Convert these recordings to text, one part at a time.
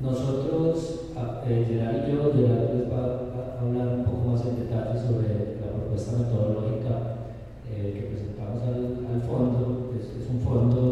Nosotros, eh, Gerard y yo, Gerard les va a hablar un poco más en detalle sobre la propuesta metodológica eh, que presentamos al, al fondo. Es, es un fondo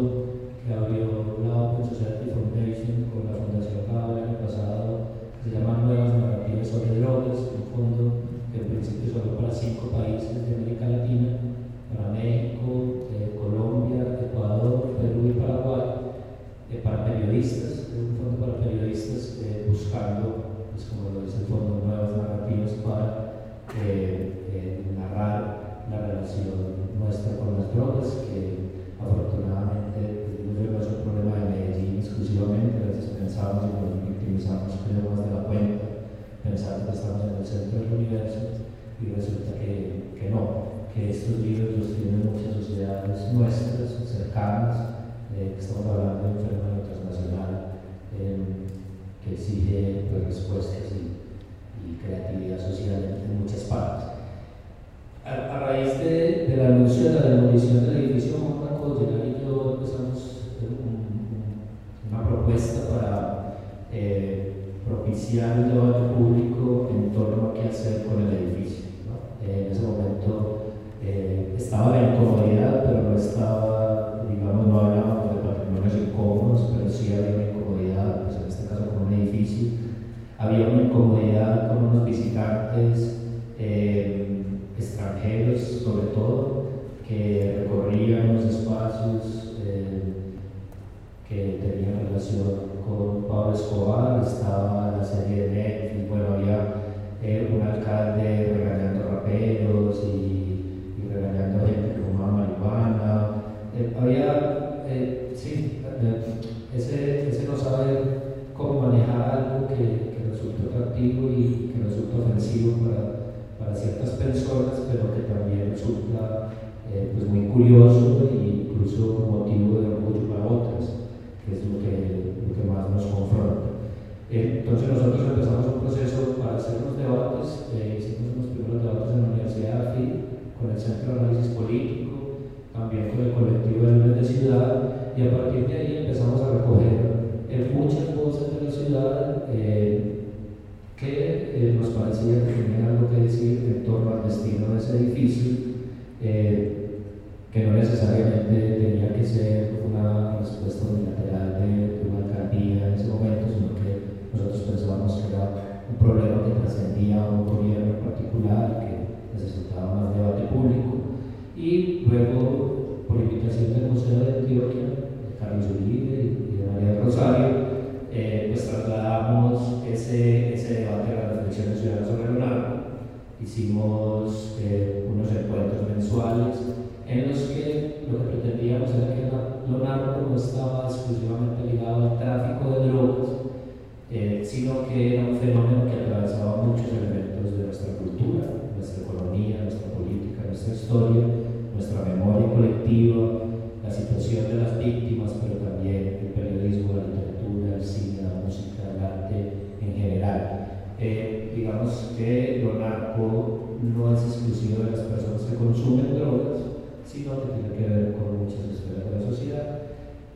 nuestra memoria colectiva, la situación de las víctimas, pero también el periodismo, la literatura, el cine, la música, el arte en general. Eh, digamos que lo narco no es exclusivo de las personas que consumen drogas, sino que tiene que ver con muchas esferas de la sociedad.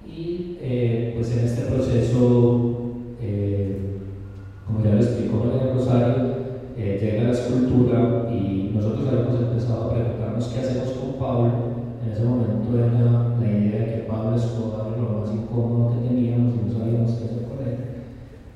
Y eh, pues en este proceso, eh, como ya lo explicó María Rosario, eh, llega la escultura y nosotros habíamos empezado a preguntarnos qué hacemos con Pablo. En ese momento era la idea de que Pablo Escobar era lo más incómodo que teníamos y no sabíamos qué hacer con él.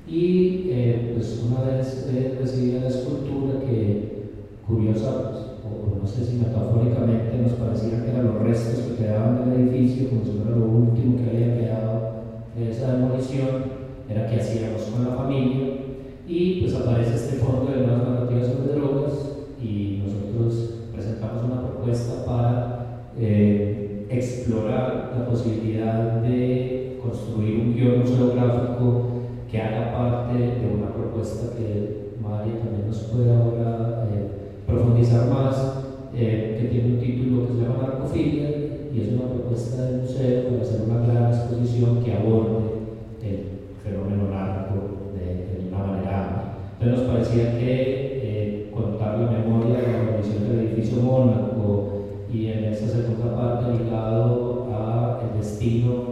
Y pues una vez recibí la escultura que, curiosa, pues, o no sé si metafóricamente nos parecía que eran los restos que quedaban del edificio, como si fuera lo último que había quedado de esa demolición, era qué hacíamos con la familia, y pues aparece este fondo de nuevas narrativas sobre drogas, y nosotros presentamos una propuesta para eh, explorar la posibilidad de construir un guion museográfico que haga parte de una propuesta que Mari también nos puede ahora eh, profundizar más, eh, que tiene un título que se llama Narcofilia y es una propuesta del museo para hacer una gran exposición que aborde el fenómeno narco de, de una manera amplia. Entonces nos parecía que segunda parte ligado al destino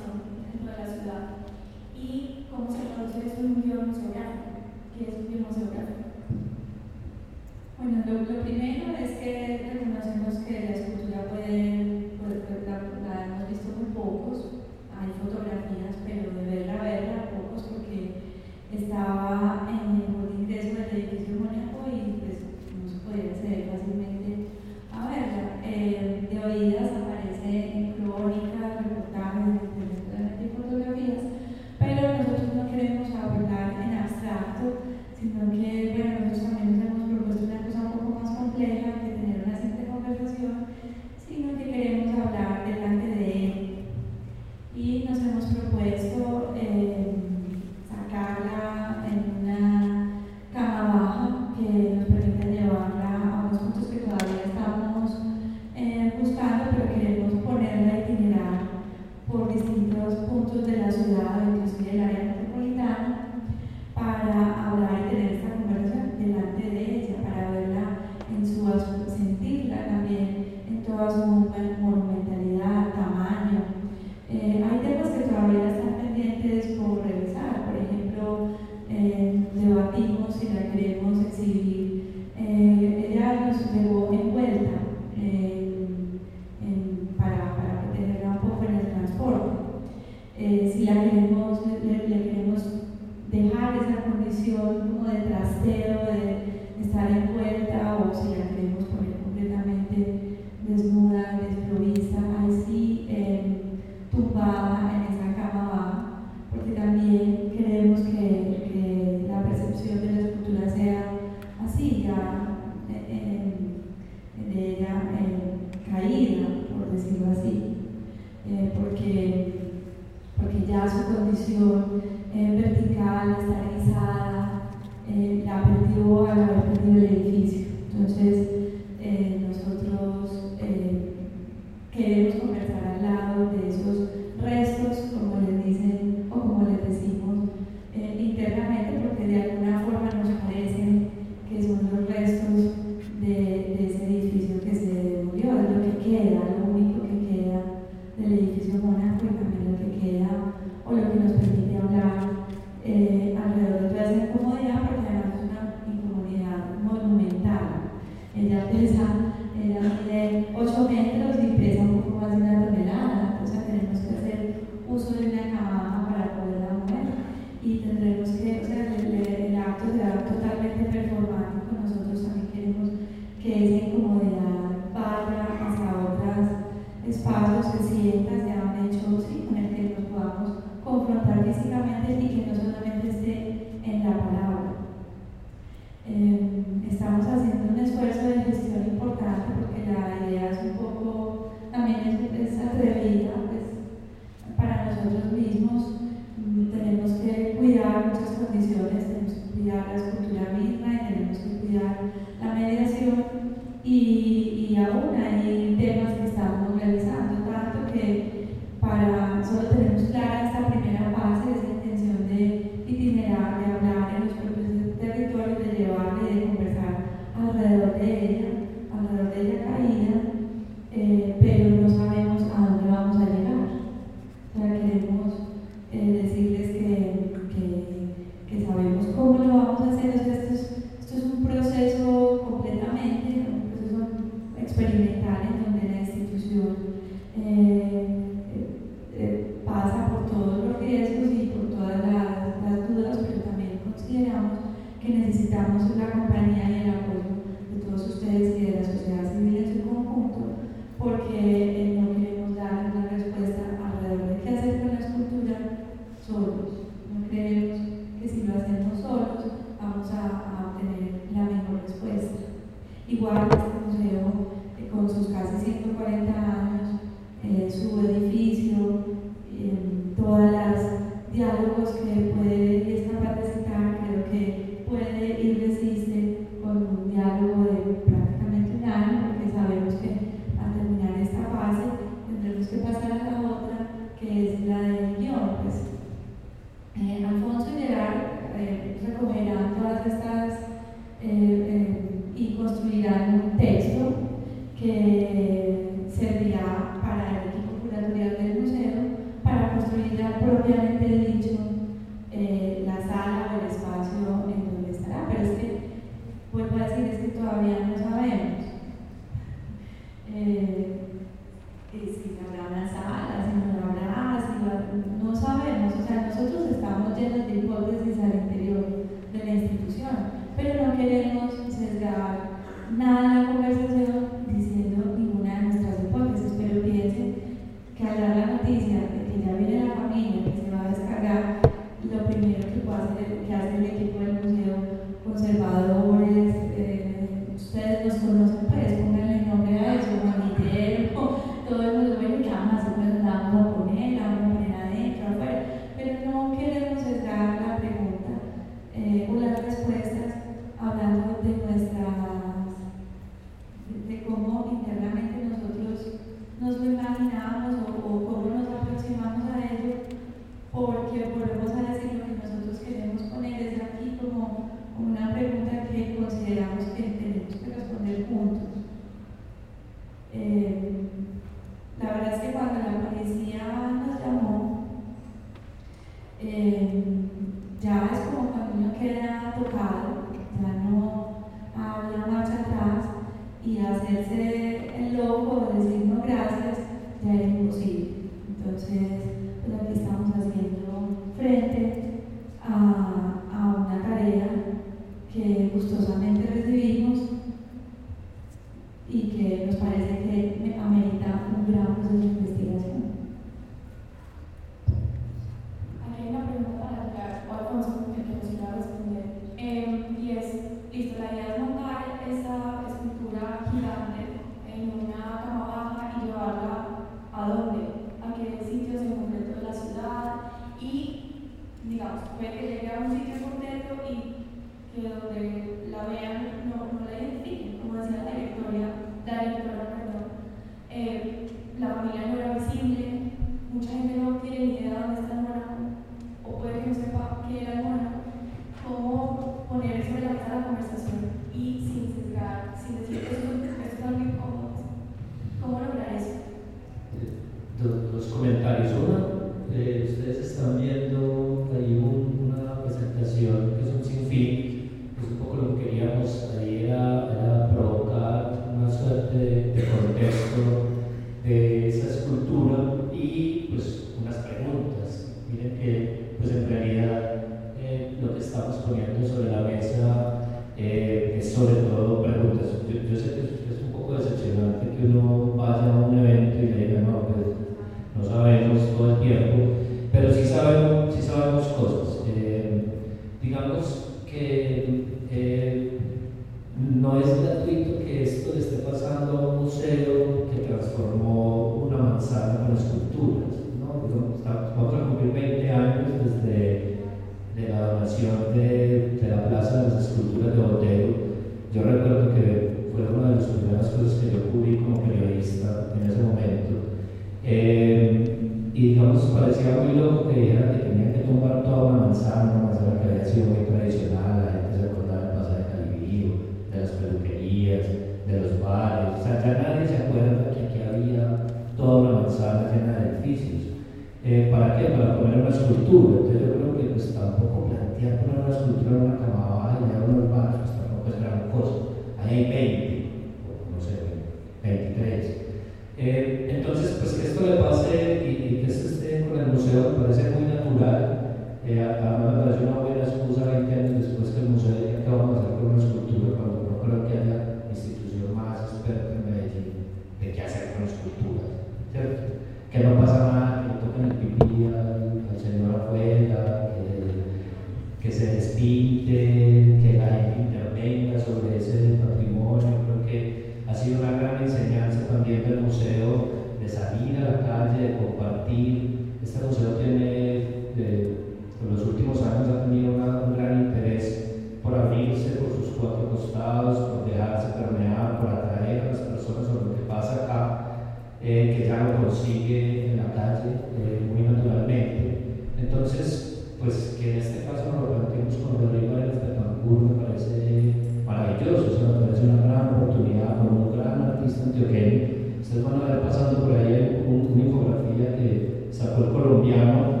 ustedes van a ver pasando por ahí un, una infografía que sacó el colombiano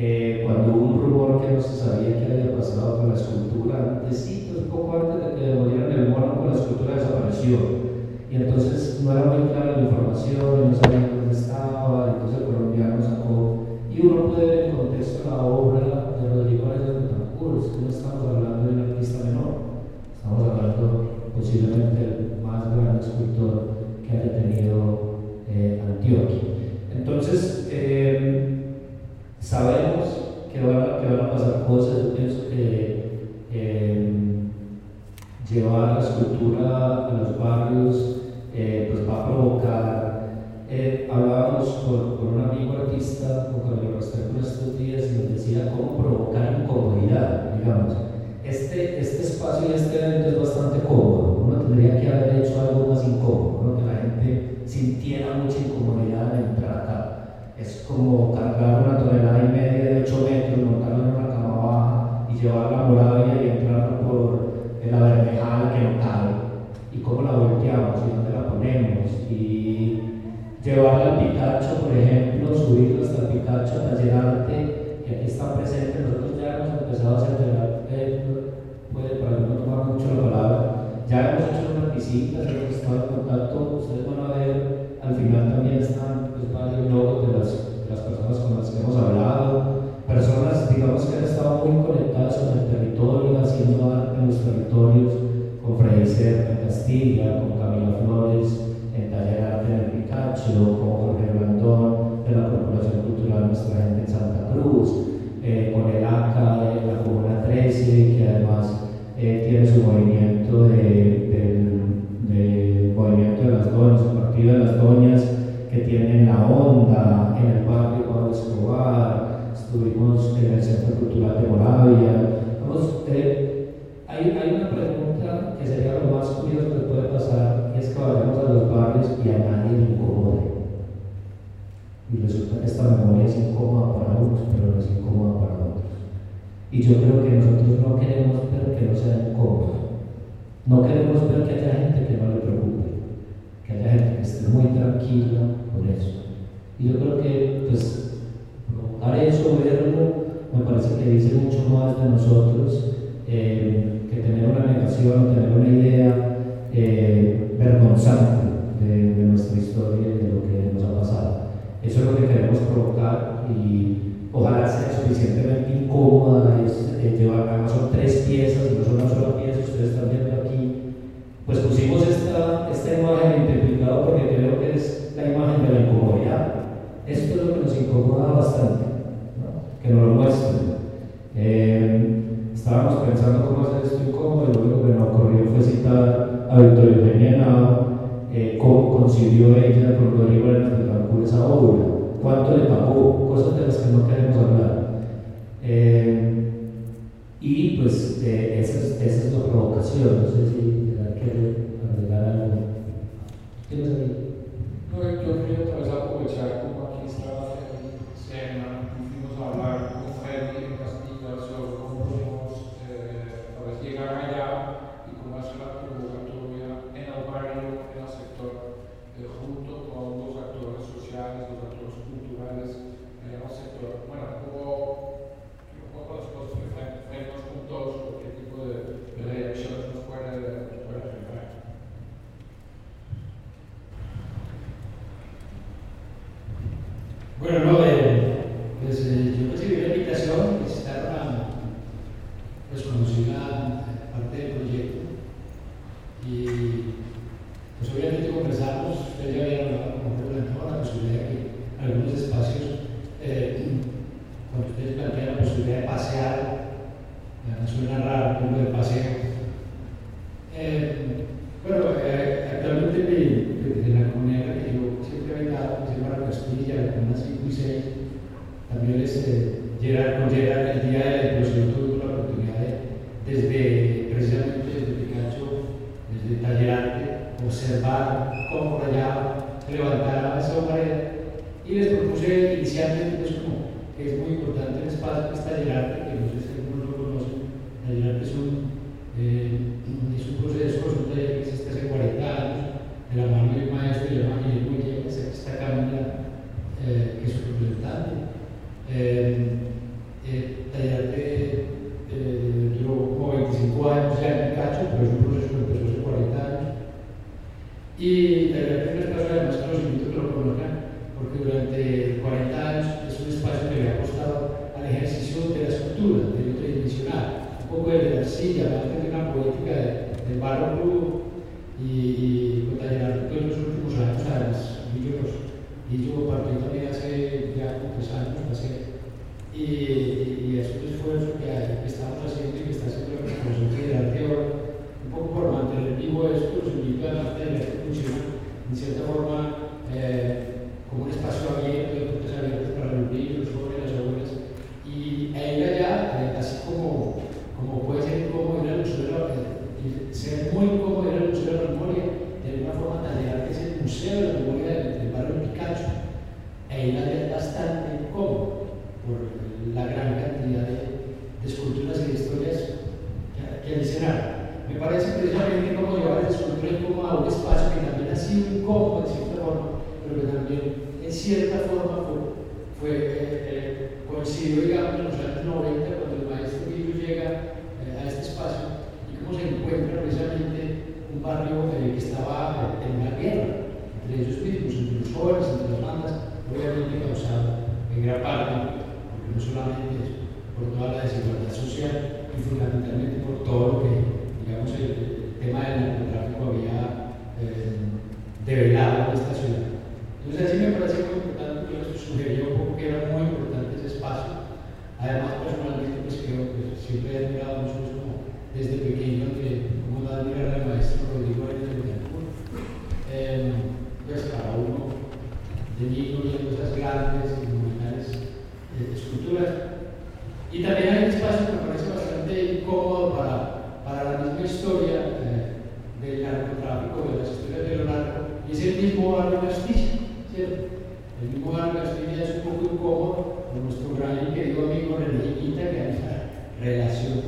eh, cuando hubo un rumor que no se sabía que había pasado con la escultura, antesitos, pues, poco antes de que devolvieran el mono, pues, la escultura desapareció. Y entonces no era muy clara la información, no sabía dónde estaba, entonces el colombiano sacó. Y uno puede ver en contexto la obra de Rodrigo Arias de Tancur, no estamos hablando de un artista menor, estamos hablando posiblemente del más gran escultor que haya tenido eh, Antioquia. Entonces, eh, sabemos que van, a, pasar cosas, pienso que eh, llevar la escultura a los barrios pues va a provocar. hablábamos con, con, un amigo artista, con Carlos Restrepo, estos días y nos decía cómo provocar incomodidad, digamos. Este, este espacio y este evento es bastante cómodo, uno tendría que haber hecho algo más incómodo sintiera mucha incomodidad al entrar. Es como cargar una tonelada y media de 8 metros, montarla en una cama baja y llevarla a Moravia y entrar por la bermejada que no cabe. Y cómo la volteamos y dónde la ponemos. Y llevarla al Picacho, por ejemplo, subirla hasta el Picacho, taller arte, que aquí está presente. Nosotros ya hemos empezado a hacer, eh, puede para no tomar mucho la palabra. Ya hemos hecho visitas, hemos estado en contacto. Ustedes van a ver, al final también están pues, varios logos de las, de las personas con las que hemos hablado. Personas, digamos, que han estado muy conectadas con el territorio, haciendo arte en los territorios, con Freddy Cerda en Castilla, con Camila Flores, en Taller Arte en Picacho, con Jorge Blandón de la Corporación Cultural Nuestra Gente en Santa Cruz, eh, con el ACA de la Comuna 13, que además eh, tiene su movimiento de, Y yo creo que nosotros no queremos ver que no sea incómodo. No queremos ver que haya gente que no le preocupe, que haya gente que esté muy tranquila por eso. Y yo creo que, pues, provocar eso, verlo, me parece que dice mucho más de nosotros eh, que tener una negación, tener una idea eh, vergonzante de, de, nuestra historia y de lo que nos ha pasado. Eso es lo que queremos provocar y ojalá sea suficientemente incómoda, es, eh, llevar, además son tres piezas y no son una sola pieza, ustedes están viendo aquí. Pues pusimos esta, esta imagen multiplicada porque creo que es la imagen de la incomodidad. Esto es lo que nos incomoda bastante, ¿no? que nos lo muestren. Eh, estábamos pensando cómo hacer esto incómodo y lo único que nos ocurrió fue citar a Victoria Eugenia eh, cómo concibió ella con Rodrigo Cancún esa obra, cuánto le pagó, de las que no queremos hablar. Eh, y pues eh, esa, es, esa, es, la provocación, no sé si quiere agregar algo. que sugería era muy importante ese espacio. Además, personalmente, creo pues, que siempre he admirado mucho pues, como desde pequeño, que como la admiraba el maestro Rodrigo Arias querido amigo René Quinta, que relación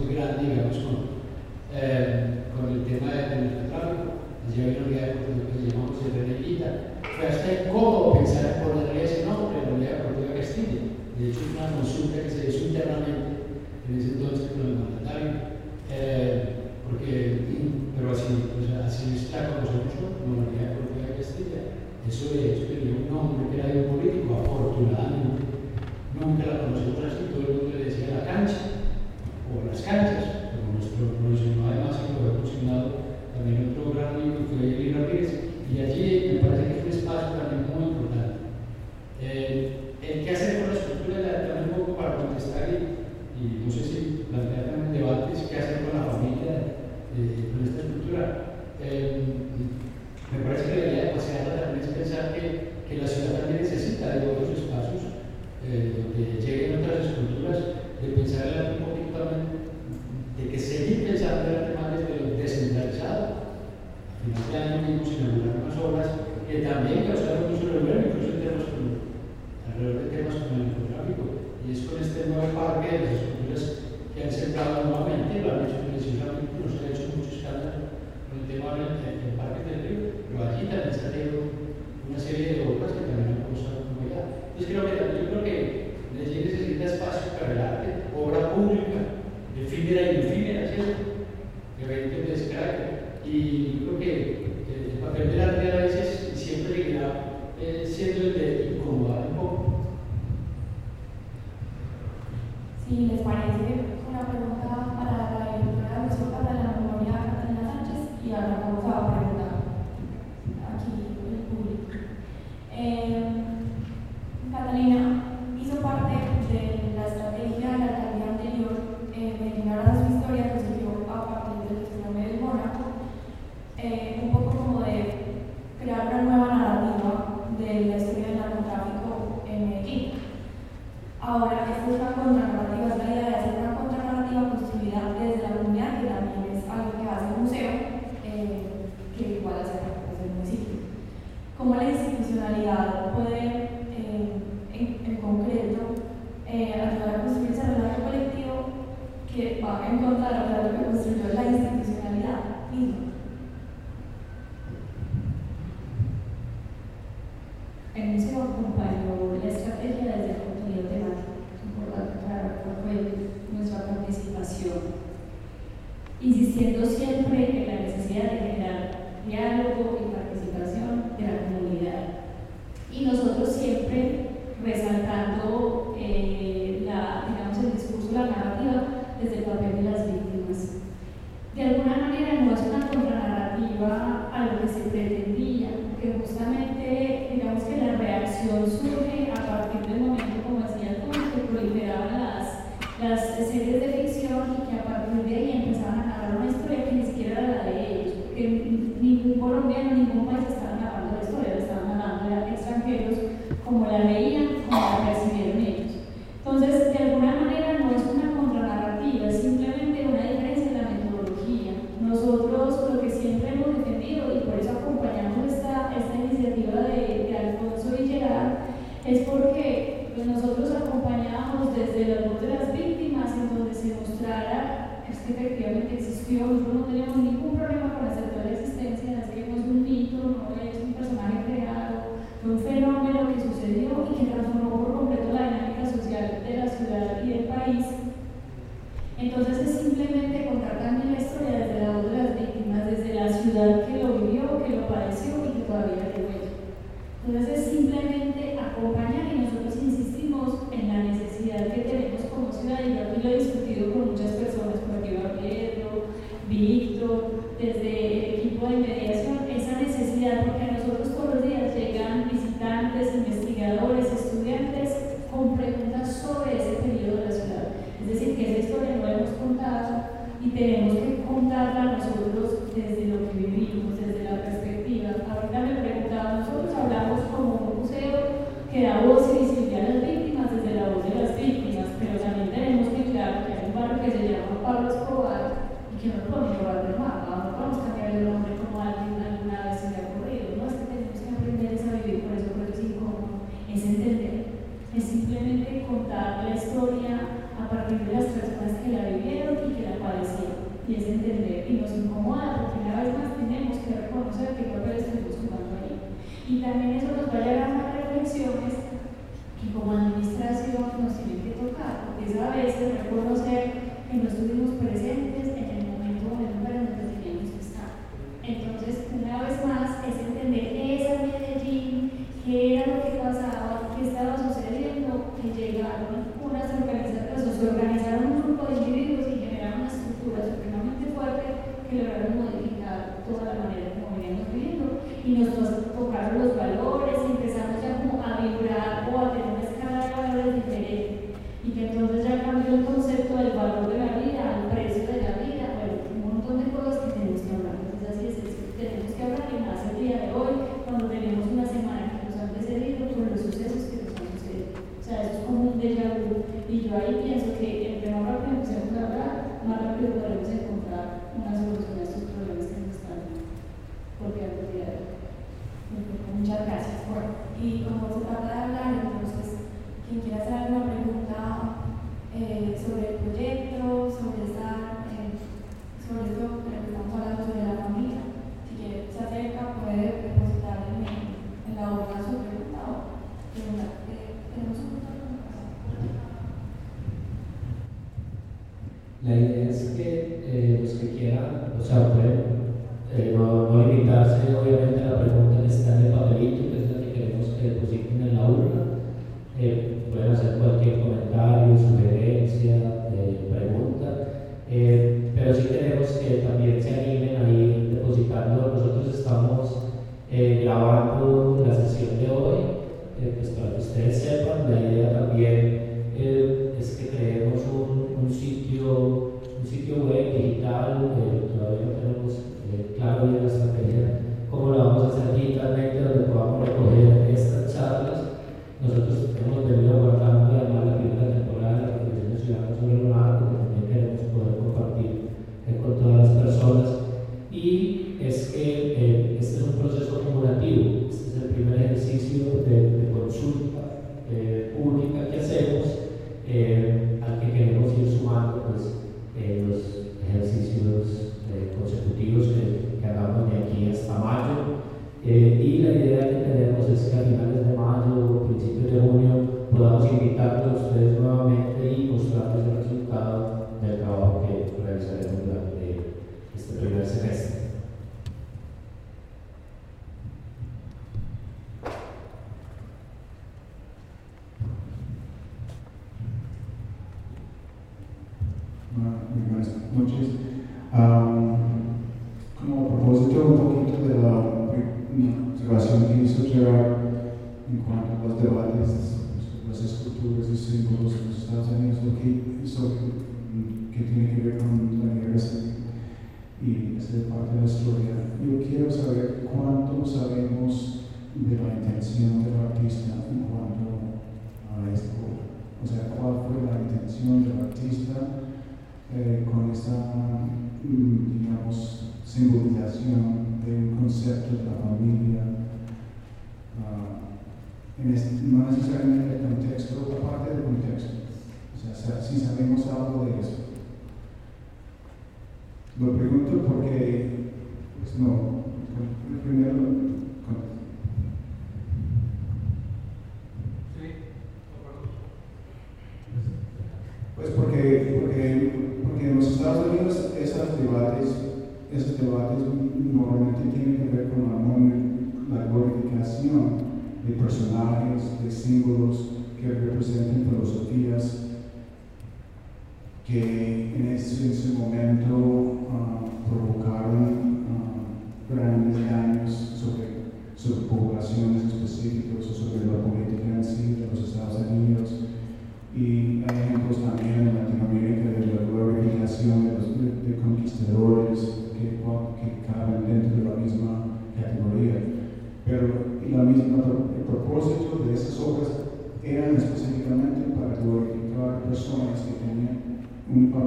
siempre en la necesidad de generar diálogo y participación de la comunidad. Y nosotros siempre resaltando eh, la, digamos, el discurso, la narrativa desde el papel de las víctimas. De alguna manera no es una contranarrativa a lo que se pretendía, porque justamente digamos que la reacción surge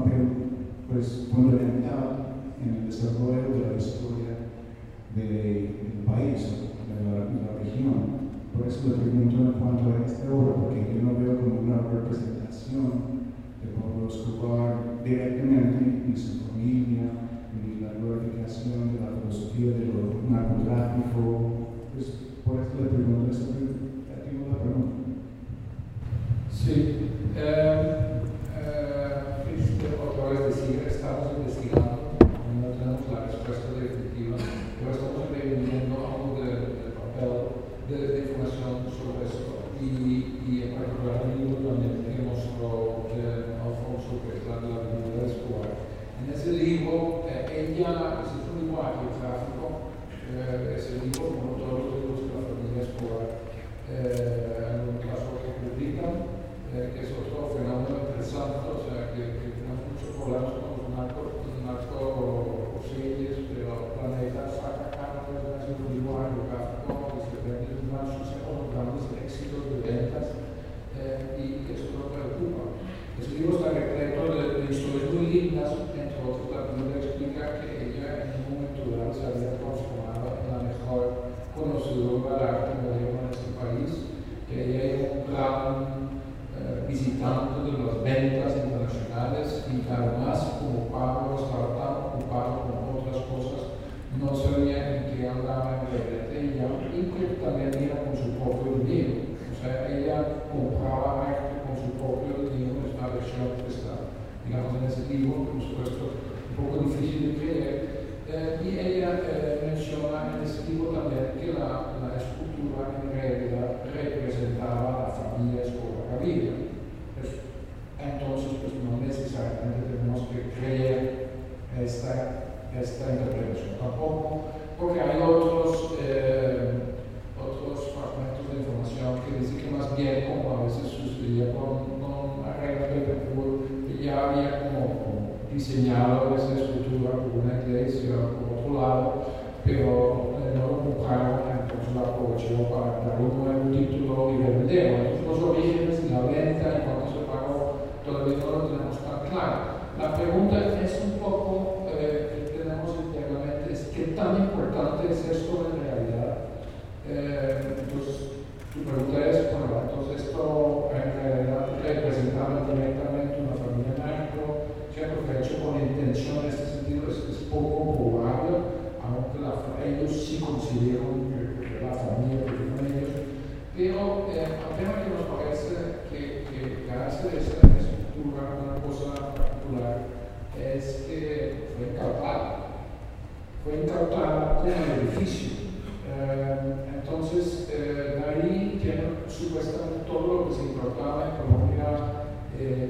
papel pues, fundamental en el desarrollo de la historia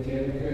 Angelica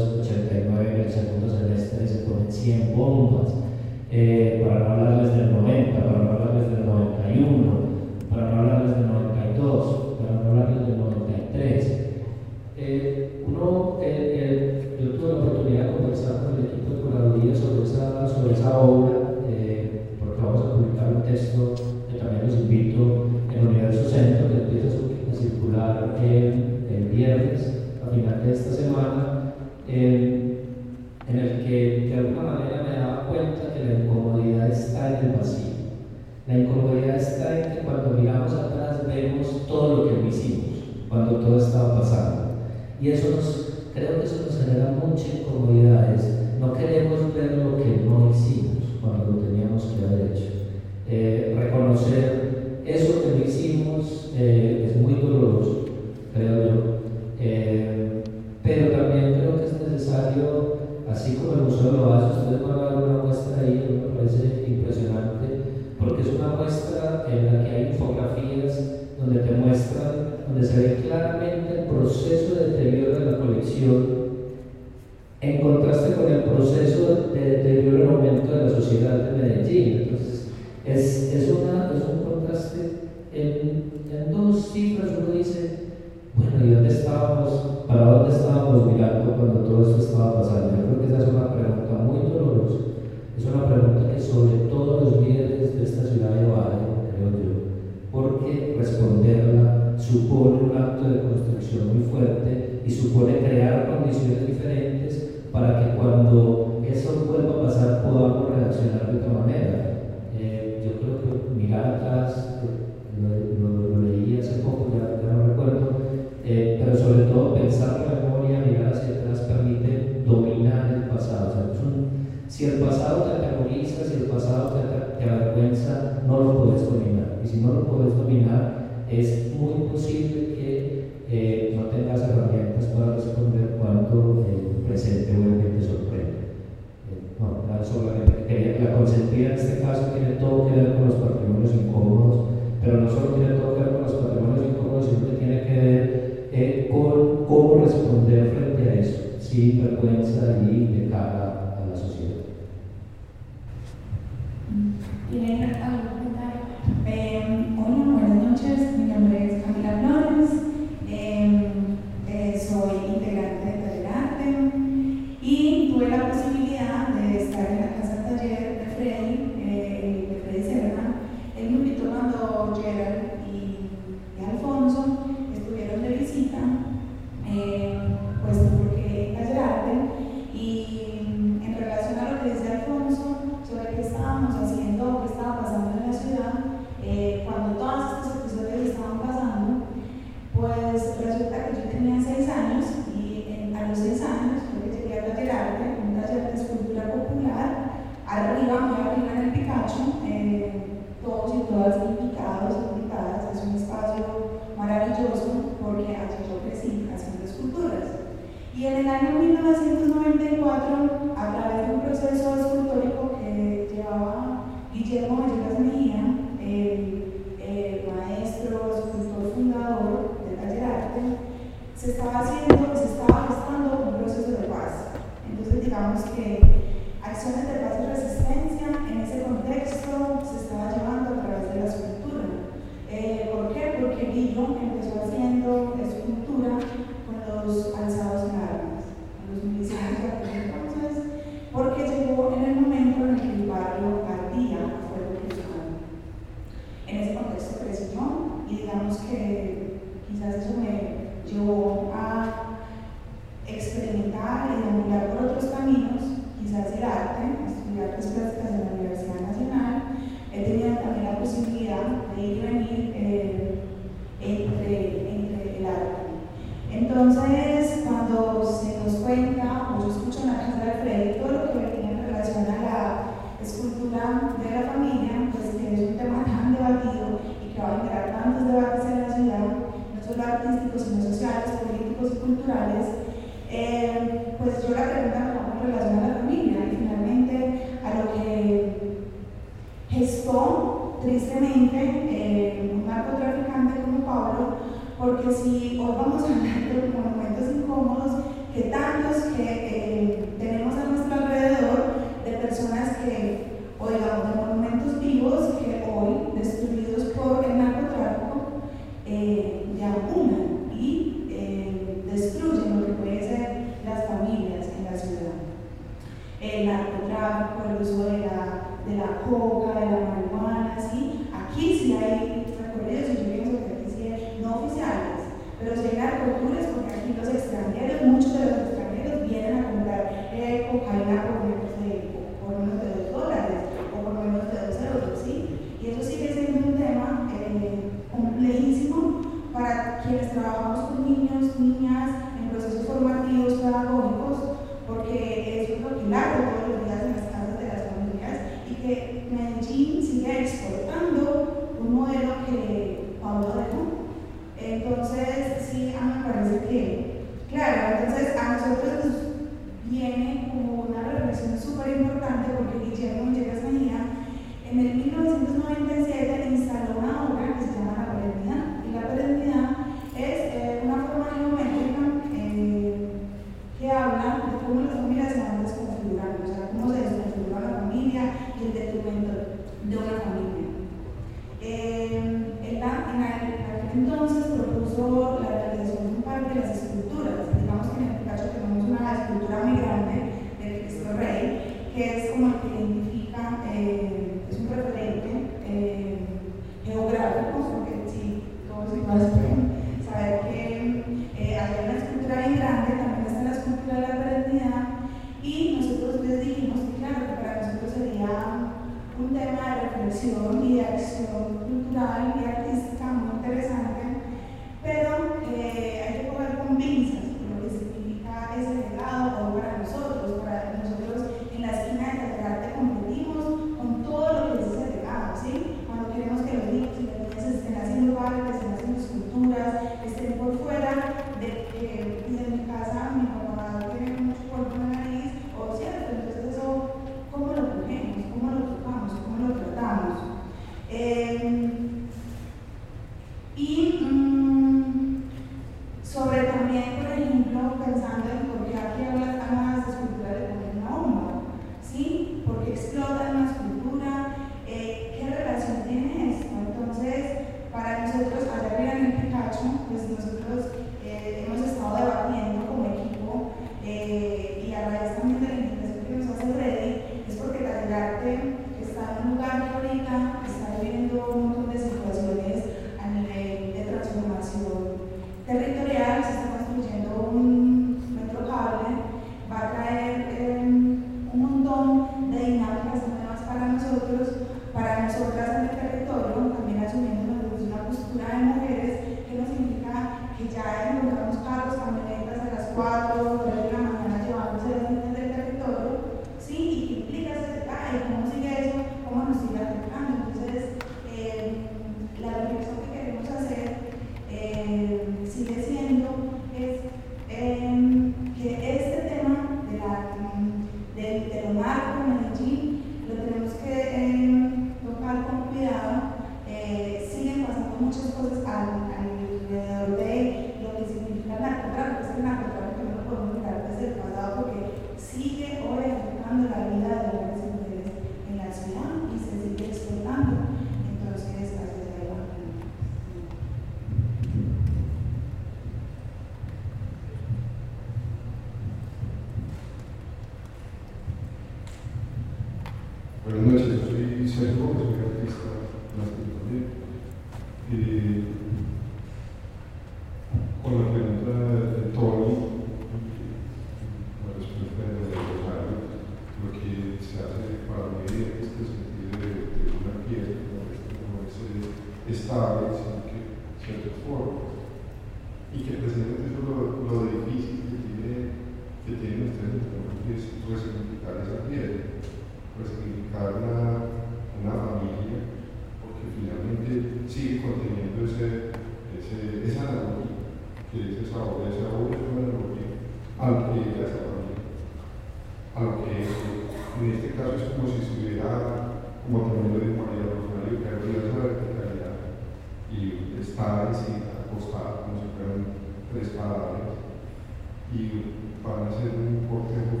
y van a hacer un cortejo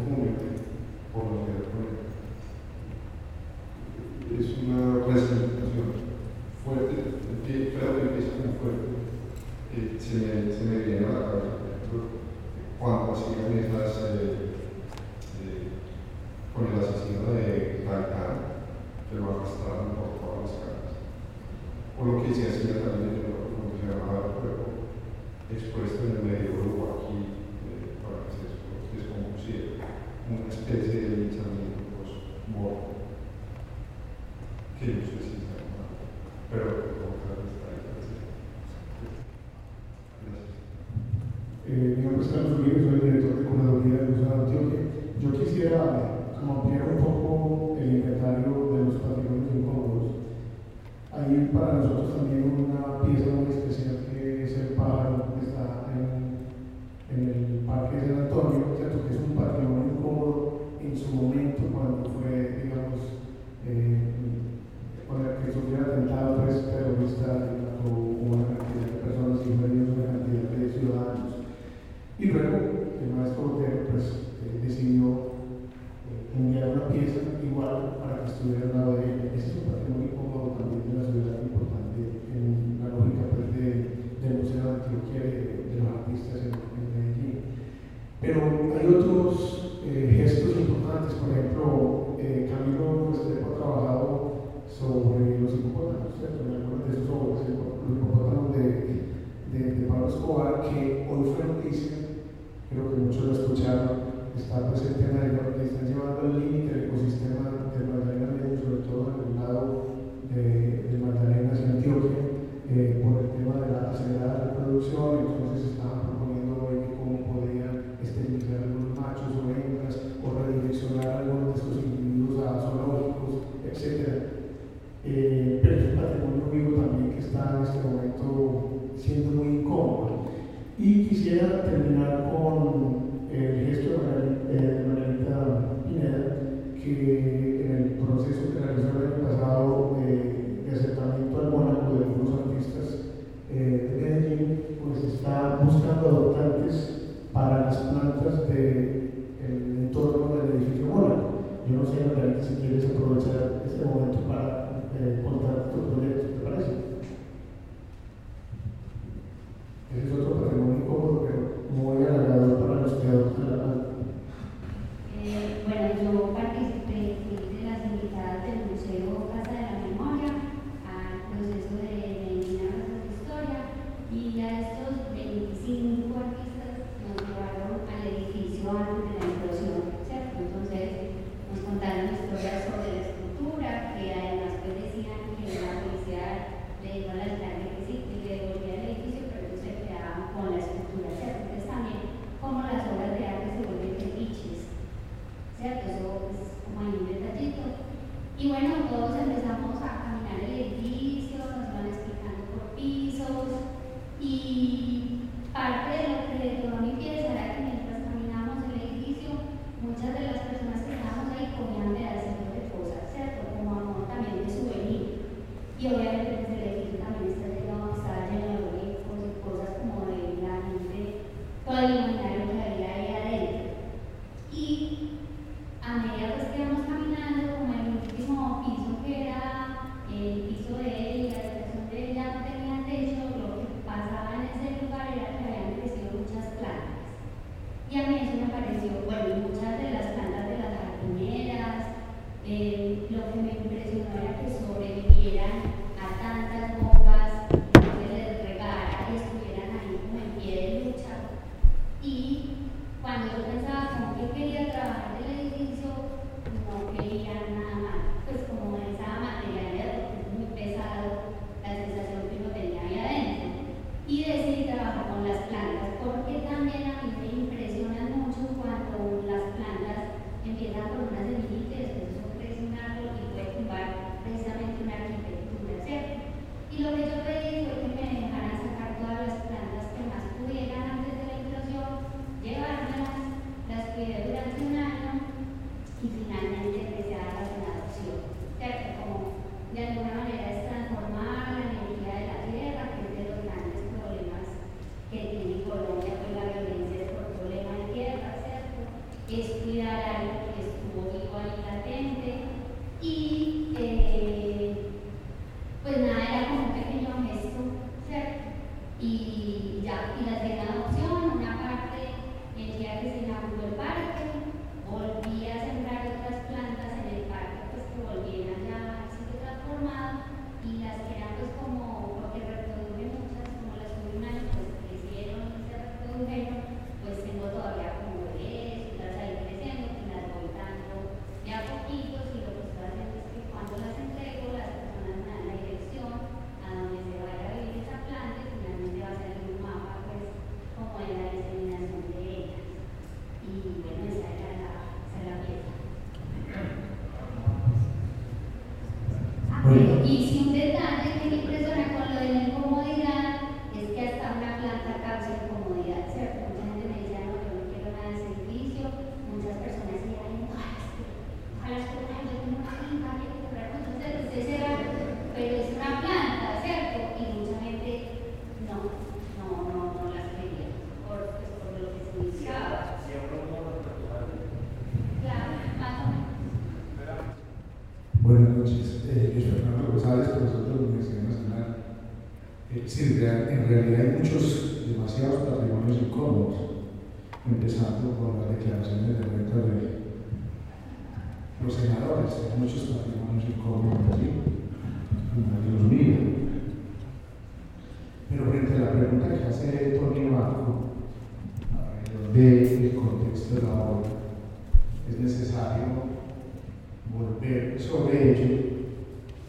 sobre ello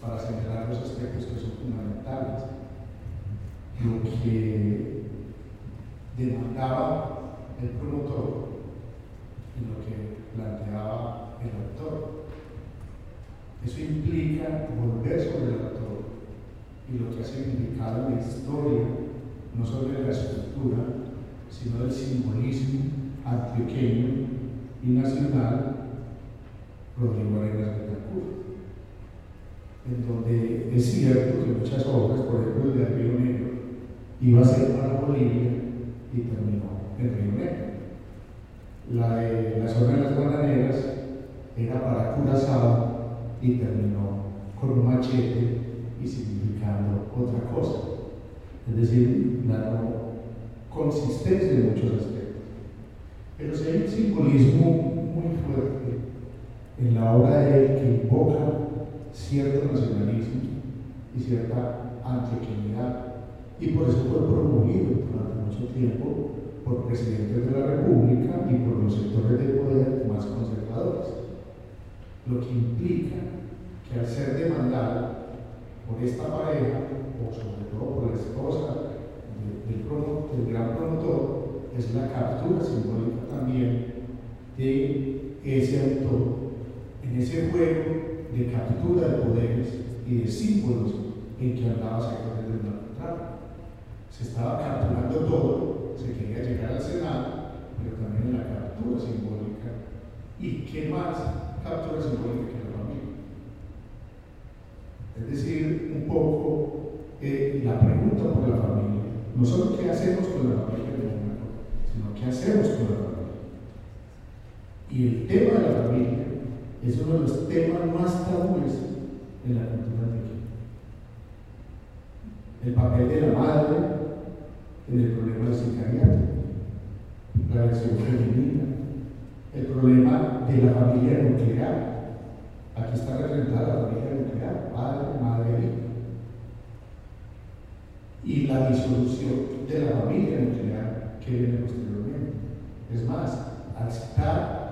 para señalar los aspectos que son fundamentales. Lo que demandaba el promotor y lo que planteaba el autor. Eso implica volver sobre el autor y lo que ha significado en la historia, no solo de la escultura, sino del simbolismo antioqueño y nacional, Rodrigo Arenas en donde es cierto que muchas obras, por ejemplo de Río Negro, iba a ser para Bolivia y terminó en Río Negro. La de la zona de las bananeras era para Curazao y terminó con un machete y significando otra cosa. Es decir, la no consistencia de muchos aspectos. Pero si hay un simbolismo muy fuerte en la obra de él que invoca cierto nacionalismo y cierta antioqueñidad, y por eso fue promovido durante mucho tiempo por presidentes de la República y por los sectores de poder más conservadores, lo que implica que al ser demandado por esta pareja, o sobre todo por la esposa del, gran promotor es la captura simbólica también de ese autor en ese juego de captura de poderes y de símbolos en que andaba sectores del narcotráfico. Se estaba capturando todo, se quería llegar al Senado, pero también la captura simbólica. ¿Y qué más captura simbólica que la familia? Es decir, un poco eh, la pregunta por la familia no solo qué hacemos con la familia de sino qué hacemos con la familia. Y el tema de la familia es uno de los temas más tabúes en la cultura aquí. El papel de la madre en el problema del sicariato, la versión femenina, el problema de la familia nuclear. Aquí está representada la familia nuclear, padre, madre, hijo y la disolución de la familia nuclear que viene posteriormente. Es más, al citar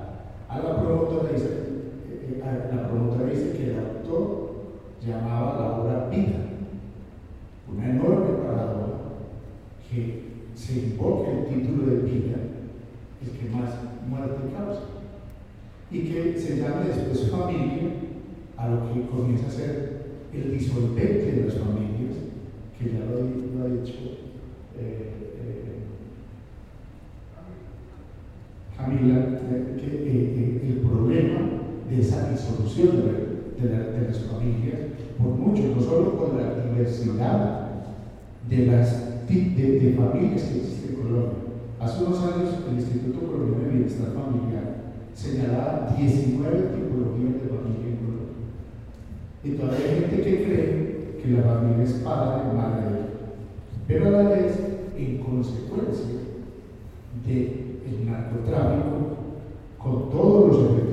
a la promotora, dice, la promotora dice que el autor llamaba la obra vida, una enorme paradoja que se invoque el título de vida, el que más muerte causa, y que se llame después familia a lo que comienza a ser el disolvente de las familias que ya lo, ha dicho eh, eh, Camila, que eh, el problema de esa disolución de, de, las familias, por mucho, no solo por la diversidad de las de, familias que existen en Colombia. Hace unos años el Instituto Colombiano de Bienestar Familiar señalaba 19 tipologías de familia en Colombia. Y todavía hay gente que cree que la familia es padre, madre, pero a la vez, en consecuencia del narcotráfico, con todos los efectos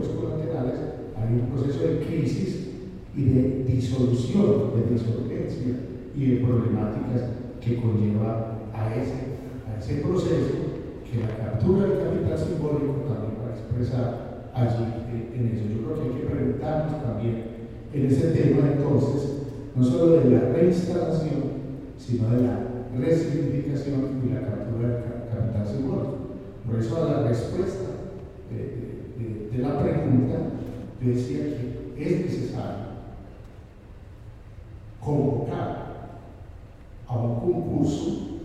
hay un proceso de crisis y de disolución, de disolvencia y de problemáticas que conlleva a ese, a ese proceso que la captura del capital simbólico también va a expresar allí en eso. Yo creo que hay que preguntarnos también en ese tema entonces no solo de la reinstalación, sino de la resignificación y la captura del capital simbólico. Por eso a la respuesta de, la pregunta, yo decía que es necesario convocar a un concurso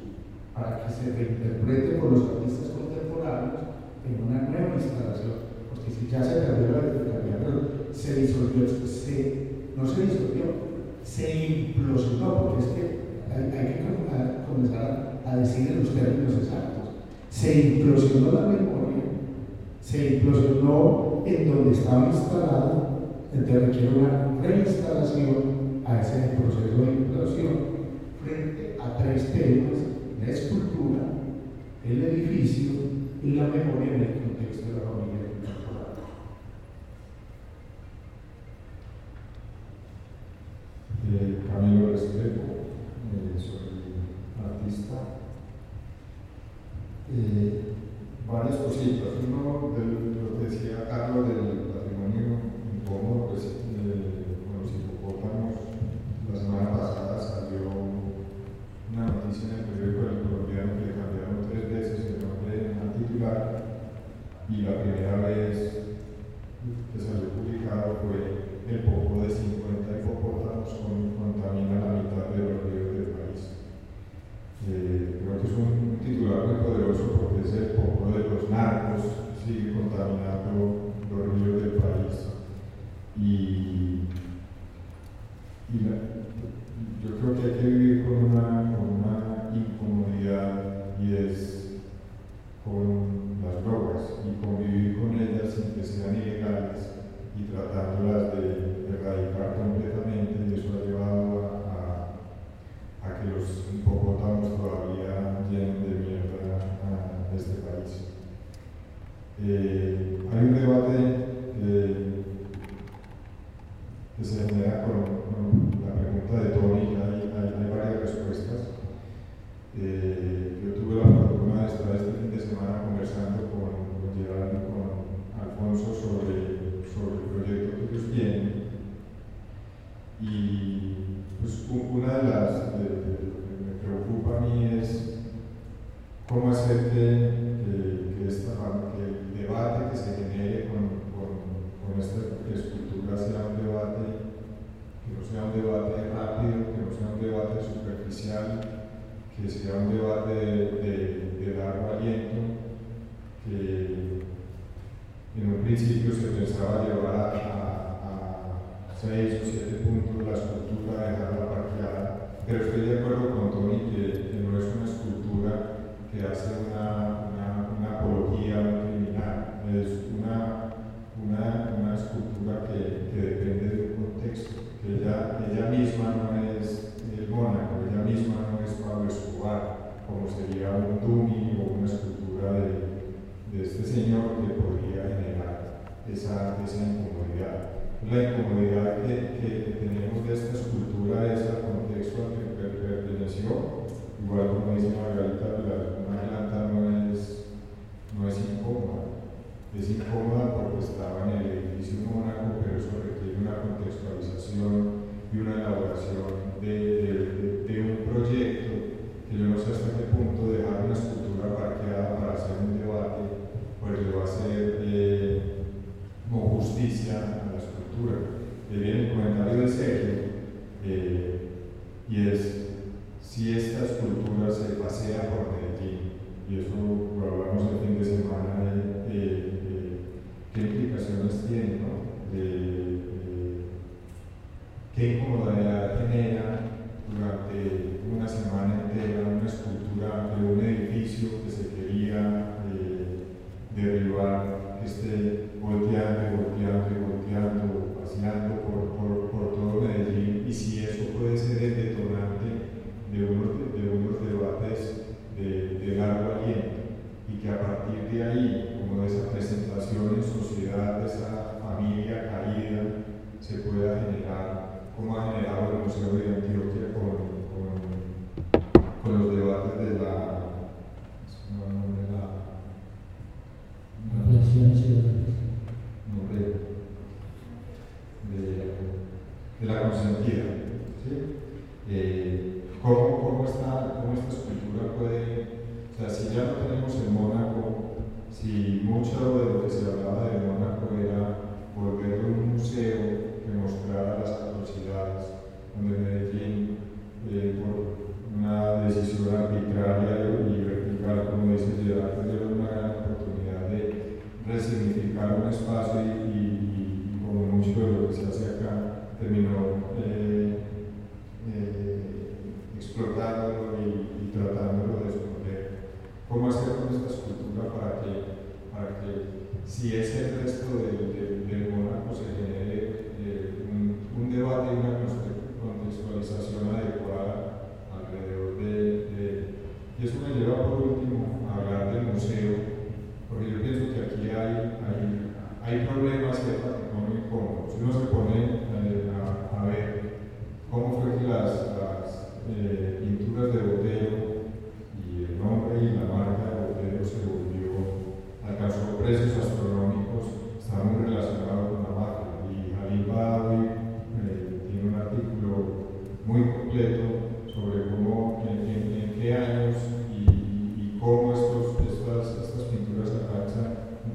para que se reinterprete por los artistas contemporáneos en una nueva instalación, porque si ya se perdió la pero se disolvió, no se disolvió, se implosionó, porque es que hay, que comenzar a decir en los términos exactos, se implosionó la memoria, se implosionó en donde estaba instalado entonces requiere una reinstalación a ese proceso de implosión frente a tres temas, la escultura, el edificio y la memoria en el contexto de la familia. Eh, Camilo Restrepo, eh, soy artista. Eh, varias cositas. Uno de lo que decía Carlos del patrimonio incómodo, pues seis o siete puntos la escultura, dejarla parqueada, pero estoy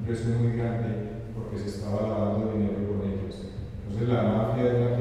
un muy grande porque se estaba lavando dinero con ellos. Entonces la mafia es la